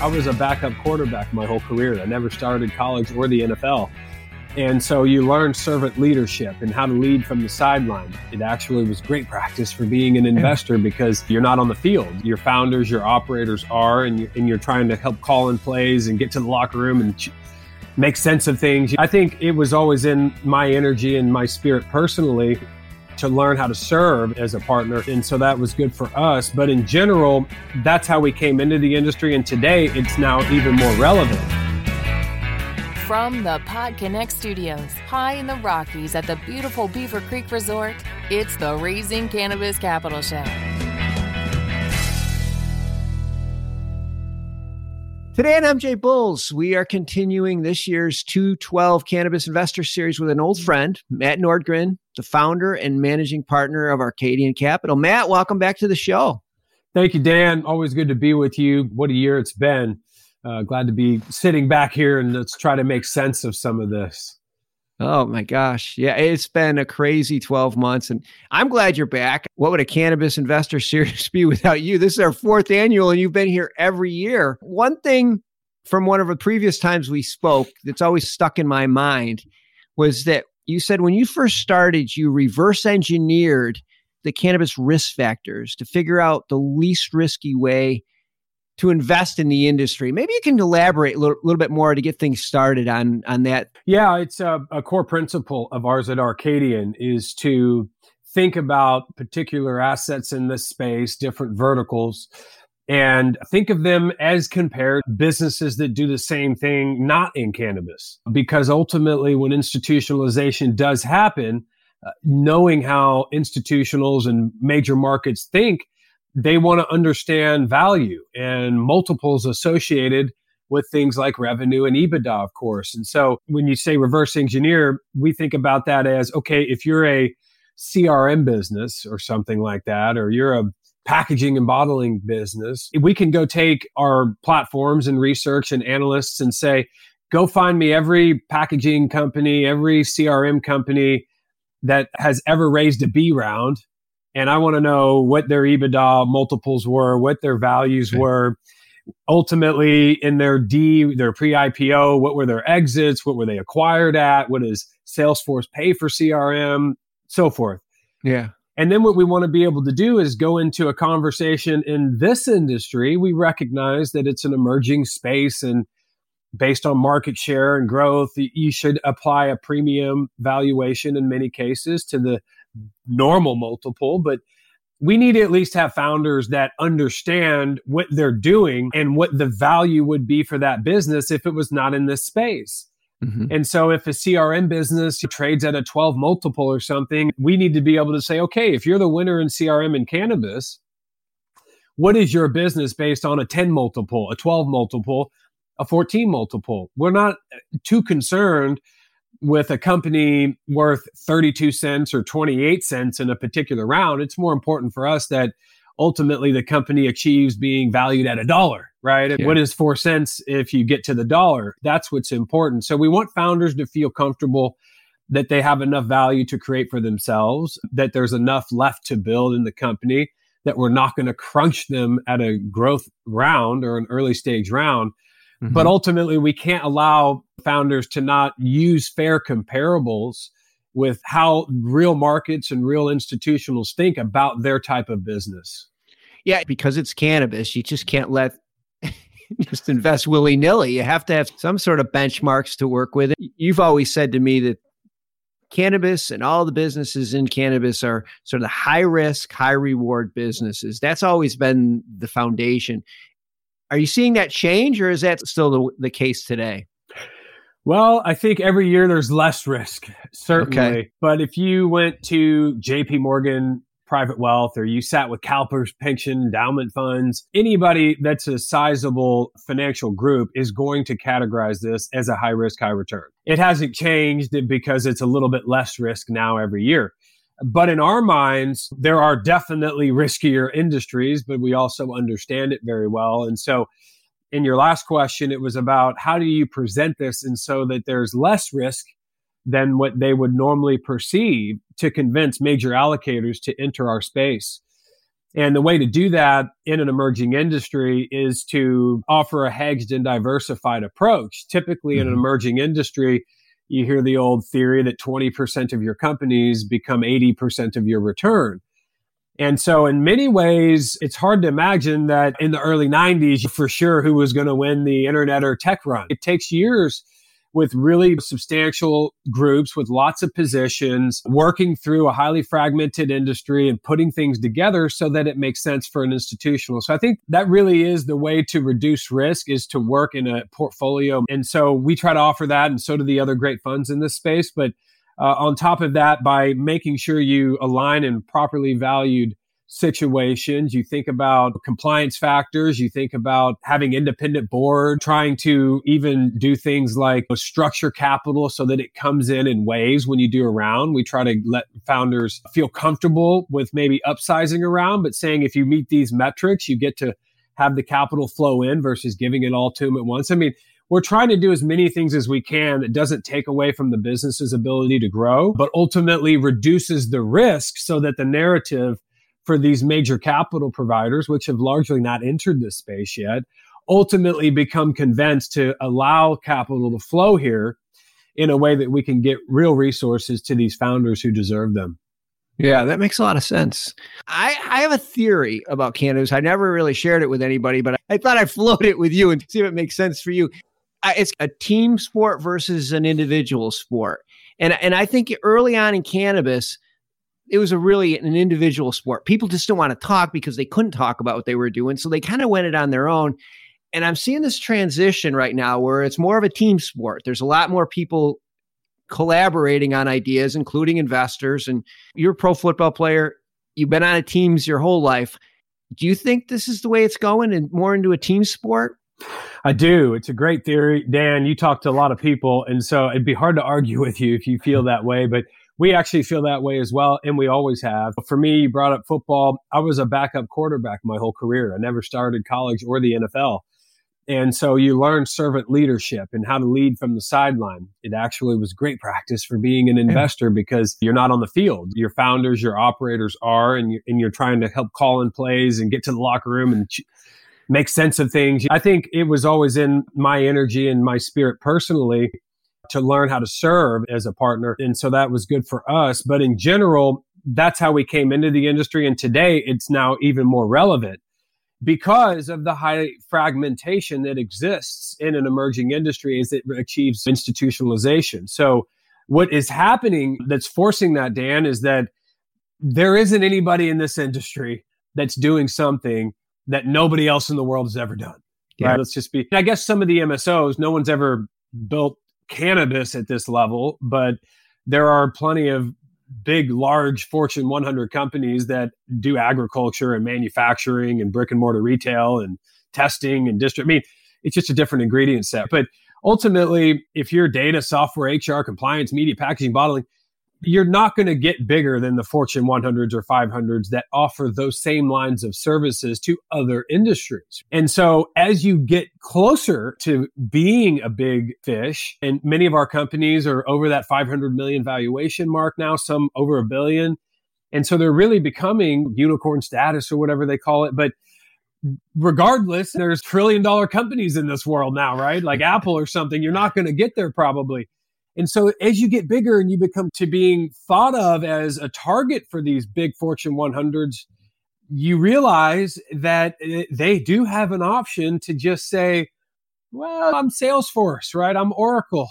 I was a backup quarterback my whole career. I never started college or the NFL. And so you learn servant leadership and how to lead from the sideline. It actually was great practice for being an investor because you're not on the field. Your founders, your operators are, and you're, and you're trying to help call in plays and get to the locker room and ch- make sense of things. I think it was always in my energy and my spirit personally to learn how to serve as a partner. And so that was good for us. But in general, that's how we came into the industry. And today it's now even more relevant. From the PodConX studios, high in the Rockies at the beautiful Beaver Creek Resort, it's the Raising Cannabis Capital Show. Today on MJ Bulls, we are continuing this year's 212 Cannabis Investor Series with an old friend, Matt Nordgren, the founder and managing partner of Arcadian Capital. Matt, welcome back to the show. Thank you, Dan. Always good to be with you. What a year it's been. Uh, glad to be sitting back here and let's try to make sense of some of this. Oh my gosh. Yeah, it's been a crazy 12 months and I'm glad you're back. What would a cannabis investor series be without you? This is our fourth annual and you've been here every year. One thing from one of the previous times we spoke that's always stuck in my mind was that you said when you first started, you reverse engineered the cannabis risk factors to figure out the least risky way to invest in the industry. Maybe you can elaborate a little, little bit more to get things started on on that. Yeah, it's a, a core principle of ours at Arcadian is to think about particular assets in this space, different verticals, and think of them as compared businesses that do the same thing not in cannabis because ultimately when institutionalization does happen uh, knowing how institutionals and major markets think they want to understand value and multiples associated with things like revenue and EBITDA, of course. And so when you say reverse engineer, we think about that as okay, if you're a CRM business or something like that, or you're a packaging and bottling business, we can go take our platforms and research and analysts and say, go find me every packaging company, every CRM company that has ever raised a B round and I want to know what their EBITDA multiples were, what their values okay. were. Ultimately, in their D, their pre-IPO, what were their exits? What were they acquired at? What does Salesforce pay for CRM? So forth. Yeah. And then what we want to be able to do is go into a conversation in this industry. We recognize that it's an emerging space and based on market share and growth, you should apply a premium valuation in many cases to the normal multiple, but we need to at least have founders that understand what they're doing and what the value would be for that business if it was not in this space. Mm-hmm. And so if a CRM business trades at a 12 multiple or something, we need to be able to say, okay, if you're the winner in CRM and cannabis, what is your business based on a 10 multiple, a 12 multiple, a 14 multiple? We're not too concerned with a company worth 32 cents or 28 cents in a particular round, it's more important for us that ultimately the company achieves being valued at a dollar, right? Yeah. What is four cents if you get to the dollar? That's what's important. So we want founders to feel comfortable that they have enough value to create for themselves, that there's enough left to build in the company, that we're not going to crunch them at a growth round or an early stage round Mm-hmm. But ultimately, we can't allow founders to not use fair comparables with how real markets and real institutionals think about their type of business. Yeah, because it's cannabis, you just can't let just invest willy nilly. You have to have some sort of benchmarks to work with. You've always said to me that cannabis and all the businesses in cannabis are sort of high risk, high reward businesses. That's always been the foundation. Are you seeing that change or is that still the, the case today? Well, I think every year there's less risk, certainly. Okay. But if you went to JP Morgan private wealth or you sat with CalPERS pension endowment funds, anybody that's a sizable financial group is going to categorize this as a high risk, high return. It hasn't changed because it's a little bit less risk now every year. But in our minds, there are definitely riskier industries, but we also understand it very well. And so, in your last question, it was about how do you present this and so that there's less risk than what they would normally perceive to convince major allocators to enter our space. And the way to do that in an emerging industry is to offer a hedged and diversified approach. Typically, mm-hmm. in an mm-hmm. emerging industry, you hear the old theory that 20% of your companies become 80% of your return. And so, in many ways, it's hard to imagine that in the early 90s, for sure, who was going to win the internet or tech run. It takes years with really substantial groups with lots of positions, working through a highly fragmented industry and putting things together so that it makes sense for an institutional. So I think that really is the way to reduce risk is to work in a portfolio. And so we try to offer that, and so do the other great funds in this space. But uh, on top of that, by making sure you align and properly valued situations. You think about compliance factors. You think about having independent board, trying to even do things like structure capital so that it comes in in waves when you do a round. We try to let founders feel comfortable with maybe upsizing around, but saying if you meet these metrics, you get to have the capital flow in versus giving it all to them at once. I mean, we're trying to do as many things as we can that doesn't take away from the business's ability to grow, but ultimately reduces the risk so that the narrative for these major capital providers, which have largely not entered this space yet, ultimately become convinced to allow capital to flow here in a way that we can get real resources to these founders who deserve them. Yeah, that makes a lot of sense. I, I have a theory about cannabis. I never really shared it with anybody, but I, thought I'd float it with you and see if it makes sense for you. It's a team sport versus an individual sport. And, and I think early on in cannabis, it was a really an individual sport. People just didn't want to talk because they couldn't talk about what they were doing. So they kind of went it on their own. And I'm seeing this transition right now where it's more of a team sport. There's a lot more people collaborating on ideas, including investors. And you're a pro football player. You've been on a teams your whole life. Do you think this is the way it's going and more into a team sport? I do. It's a great theory. Dan, you talk to a lot of people. And so it'd be hard to argue with you if you feel that way. But we actually feel that way as well, and we always have. For me, you brought up football. I was a backup quarterback my whole career. I never started college or the NFL. And so you learn servant leadership and how to lead from the sideline. It actually was great practice for being an investor because you're not on the field. Your founders, your operators are, and you're, and you're trying to help call in plays and get to the locker room and ch- make sense of things. I think it was always in my energy and my spirit personally to learn how to serve as a partner. And so that was good for us. But in general, that's how we came into the industry. And today it's now even more relevant because of the high fragmentation that exists in an emerging industry as it achieves institutionalization. So what is happening that's forcing that, Dan, is that there isn't anybody in this industry that's doing something that nobody else in the world has ever done. Yeah. Right? Let's just be, I guess some of the MSOs, no one's ever built cannabis at this level, but there are plenty of big, large Fortune 100 companies that do agriculture and manufacturing and brick and mortar retail and testing and district. I mean, it's just a different ingredient set. But ultimately, if you're data, software, HR, compliance, media, packaging, bottling, you're not going to get bigger than the Fortune 100s or 500s that offer those same lines of services to other industries. And so as you get closer to being a big fish, and many of our companies are over that 500 million valuation mark now, some over a billion. And so they're really becoming unicorn status or whatever they call it. But regardless, there's trillion dollar companies in this world now, right? Like Apple or something. You're not going to get there probably. And so as you get bigger and you become to being thought of as a target for these big Fortune 100s, you realize that eh, they do have an option to just say, well, I'm Salesforce, right? I'm Oracle.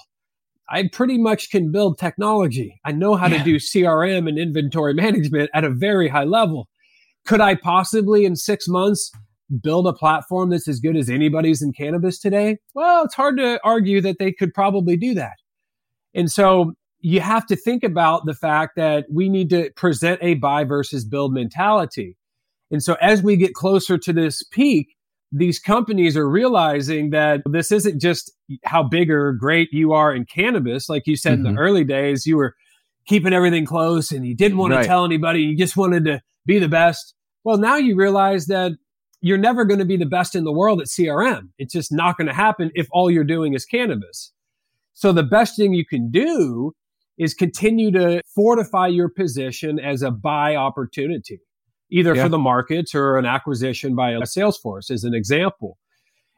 I pretty much can build technology. I know how yeah. to do CRM and inventory management at a very high level. Could I possibly in six months build a platform that's as good as anybody's in cannabis today? Well, it's hard to argue that they could probably do that. And so you have to think about the fact that we need to present a buy versus build mentality. And so as we get closer to this peak, these companies are realizing that this isn't just how big or great you are in cannabis. Like you said mm-hmm. in the mm-hmm. early days, you were keeping everything close and you didn't want right. to tell anybody. You just wanted to be the best. Well, now you realize that you're never going to be the best in the world at CRM. It's just not going to happen if all you're doing is cannabis. So the best thing you can do is continue to fortify your position as a buy opportunity. either yeah. for the markets or an acquisition by a Salesforce, as an example.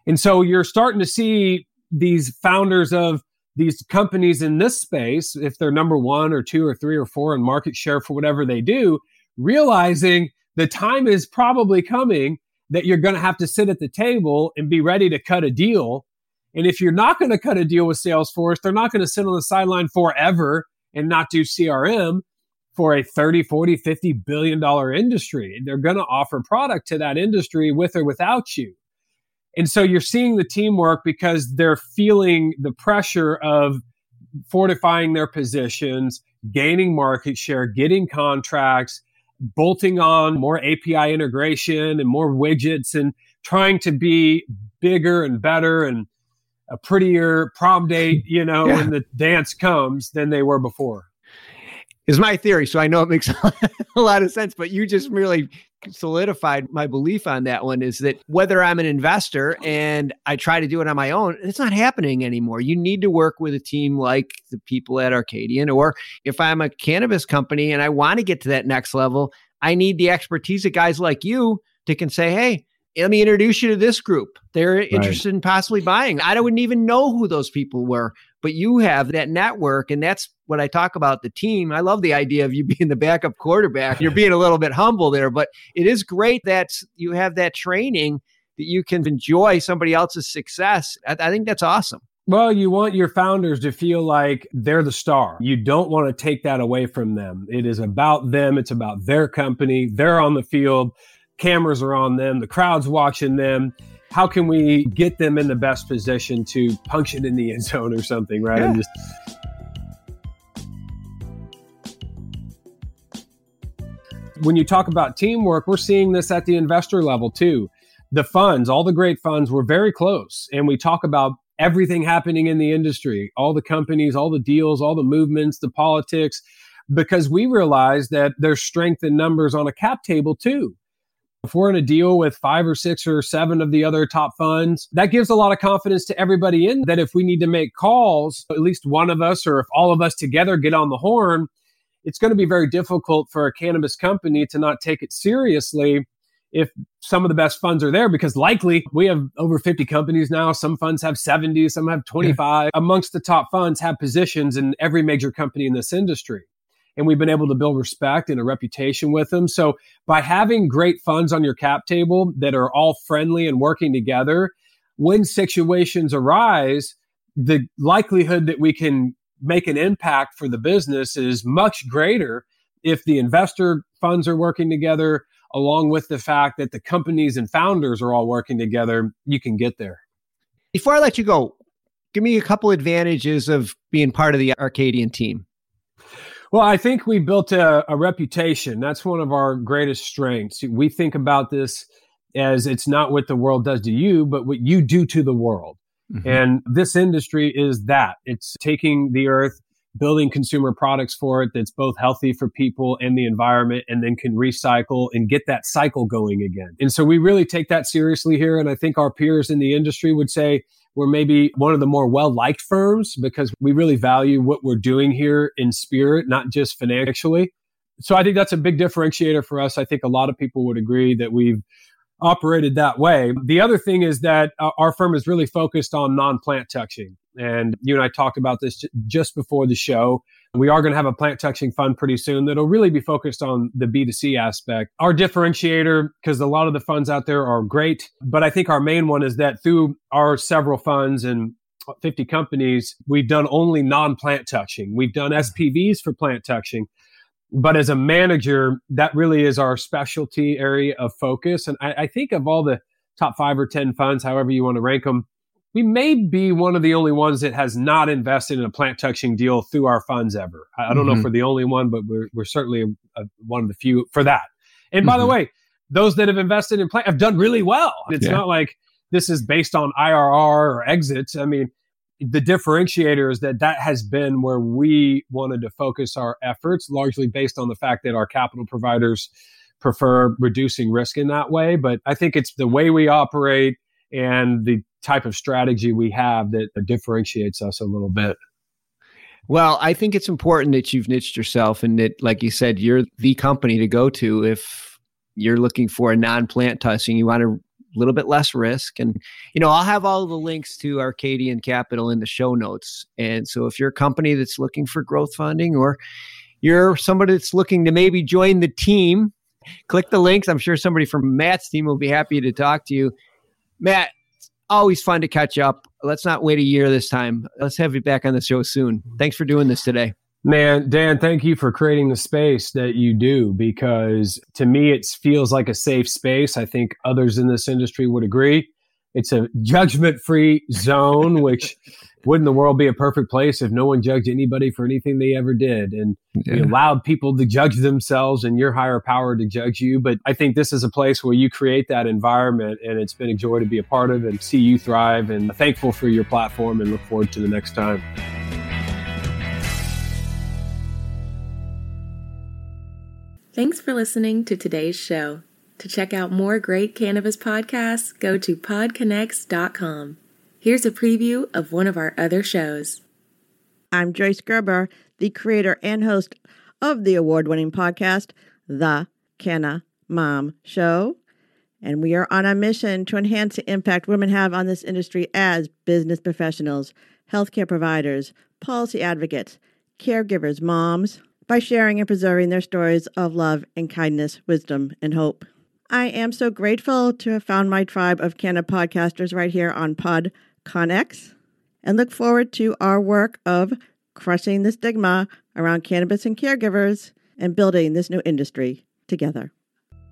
And so you're starting to see these founders of these companies in this space, if they're number one or two or three or four in market share for whatever they do, realizing the time is probably coming that you're going to have to sit at the table and be ready to cut a deal. And if you're not going to cut a deal with Salesforce, they're not going to sit on the sideline forever and not do CRM for a 30, 40, 50 billion dollar industry. They're going to offer product to that industry with or without you. And so you're seeing the teamwork because they're feeling the pressure of fortifying their positions, gaining market share, getting contracts, bolting on more API integration and more widgets and trying to be bigger and better and a prettier prom date, you know, yeah. when the dance comes than they were before. Is my theory. So I know it makes a lot of sense, but you just really solidified my belief on that one is that whether I'm an investor and I try to do it on my own, it's not happening anymore. You need to work with a team like the people at Arcadian, or if I'm a cannabis company and I want to get to that next level, I need the expertise of guys like you to can say, hey, let me introduce you to this group. They're right. interested in possibly buying. I wouldn't even know who those people were, but you have that network. And that's what I talk about the team. I love the idea of you being the backup quarterback. You're being a little bit humble there, but it is great that you have that training that you can enjoy somebody else's success. I, I think that's awesome. Well, you want your founders to feel like they're the star. You don't want to take that away from them. It is about them. It's about their company. They're on the field cameras are on them, the crowd's watching them. How can we get them in the best position to punch it in the end zone or something, right? Yeah. Just when you talk about teamwork, we're seeing this at the investor level too. The funds, all the great funds, were very close. And we talk about everything happening in the industry, all the companies, all the deals, all the movements, the politics, because we realize that there's strength in numbers on a cap table too. If we're in a deal with five or six or seven of the other top funds, that gives a lot of confidence to everybody in that if we need to make calls, at least one of us or if all of us together get on the horn, it's going to be very difficult for a cannabis company to not take it seriously if some of the best funds are there because likely we have over 50 companies now. Some funds have 70 some have 25 yeah. amongst the top funds have positions in every major company in this industry and we've been able to build respect and a reputation with them. So by having great funds on your cap table that are all friendly and working together, when situations arise, the likelihood that we can make an impact for the business is much greater if the investor funds are working together along with the fact that the companies and founders are all working together. You can get there. Before i let you go give me a couple advantages of being part of the arcadian team well, I think we built a, a, reputation. That's one of our greatest strengths. We think about this as it's not what the world does to you, but what you do to the world. Mm-hmm. And this industry is that it's taking the earth, building consumer products for it that's both healthy for people and the environment, and then can recycle and get that cycle going again. And so we really take that seriously here. And I think our peers in the industry would say, we're maybe one of the more well liked firms because we really value what we're doing here in spirit, not just financially. So I think that's a big differentiator for us. I think a lot of people would agree that we've operated that way. The other thing is that uh, our firm is really focused on non plant touching. And you and I talked about this just before the show. We are going to have a plant touching fund pretty soon that'll really be focused on the B2C aspect. Our differentiator, because a lot of the funds out there are great, but I think our main one is that through our several funds and 50 companies, we've done only non plant touching. We've done SPVs for plant touching. But as a manager, that really is our specialty area of focus. And I, I think of all the top five or 10 funds, however you want to rank them, we may be one of the only ones that has not invested in a plant touching deal through our funds ever. I, I don't mm-hmm. know if we're the only one, but we're, we're certainly a, a, one of the few for that. And by mm-hmm. the way, those that have invested in plant have done really well. It's yeah. not like this is based on IRR or exits. I mean, the differentiator is that that has been where we wanted to focus our efforts, largely based on the fact that our capital providers prefer reducing risk in that way. But I think it's the way we operate and the type of strategy we have that differentiates us a little bit. Well, I think it's important that you've niched yourself and that, like you said, you're the company to go to if you're looking for a non-plant touching, you want a little bit less risk. And, you know, I'll have all the links to Arcadian Capital in the show notes. And so if you're a company that's looking for growth funding or you're somebody that's looking to maybe join the team, click the links. I'm sure somebody from Matt's team will be happy to talk to you. Matt, always fun to catch up. Let's not wait a year this time. Let's have you back on the show soon. Thanks for doing this today. Man, Dan, thank you for creating the space that you do because to me, it feels like a safe space. I think others in this industry would agree. It's a judgment free zone, which wouldn't the world be a perfect place if no one judged anybody for anything they ever did? And yeah. you allowed people to judge themselves and your higher power to judge you. But I think this is a place where you create that environment, and it's been a joy to be a part of and see you thrive. And thankful for your platform and look forward to the next time. Thanks for listening to today's show. To check out more great cannabis podcasts, go to podconx.com. Here's a preview of one of our other shows. I'm Joyce Gerber, the creator and host of the award winning podcast, The Canna Mom Show. And we are on a mission to enhance the impact women have on this industry as business professionals, healthcare providers, policy advocates, caregivers, moms, by sharing and preserving their stories of love and kindness, wisdom, and hope. I am so grateful to have found my tribe of Canna podcasters right here on PodConX and look forward to our work of crushing the stigma around cannabis and caregivers and building this new industry together.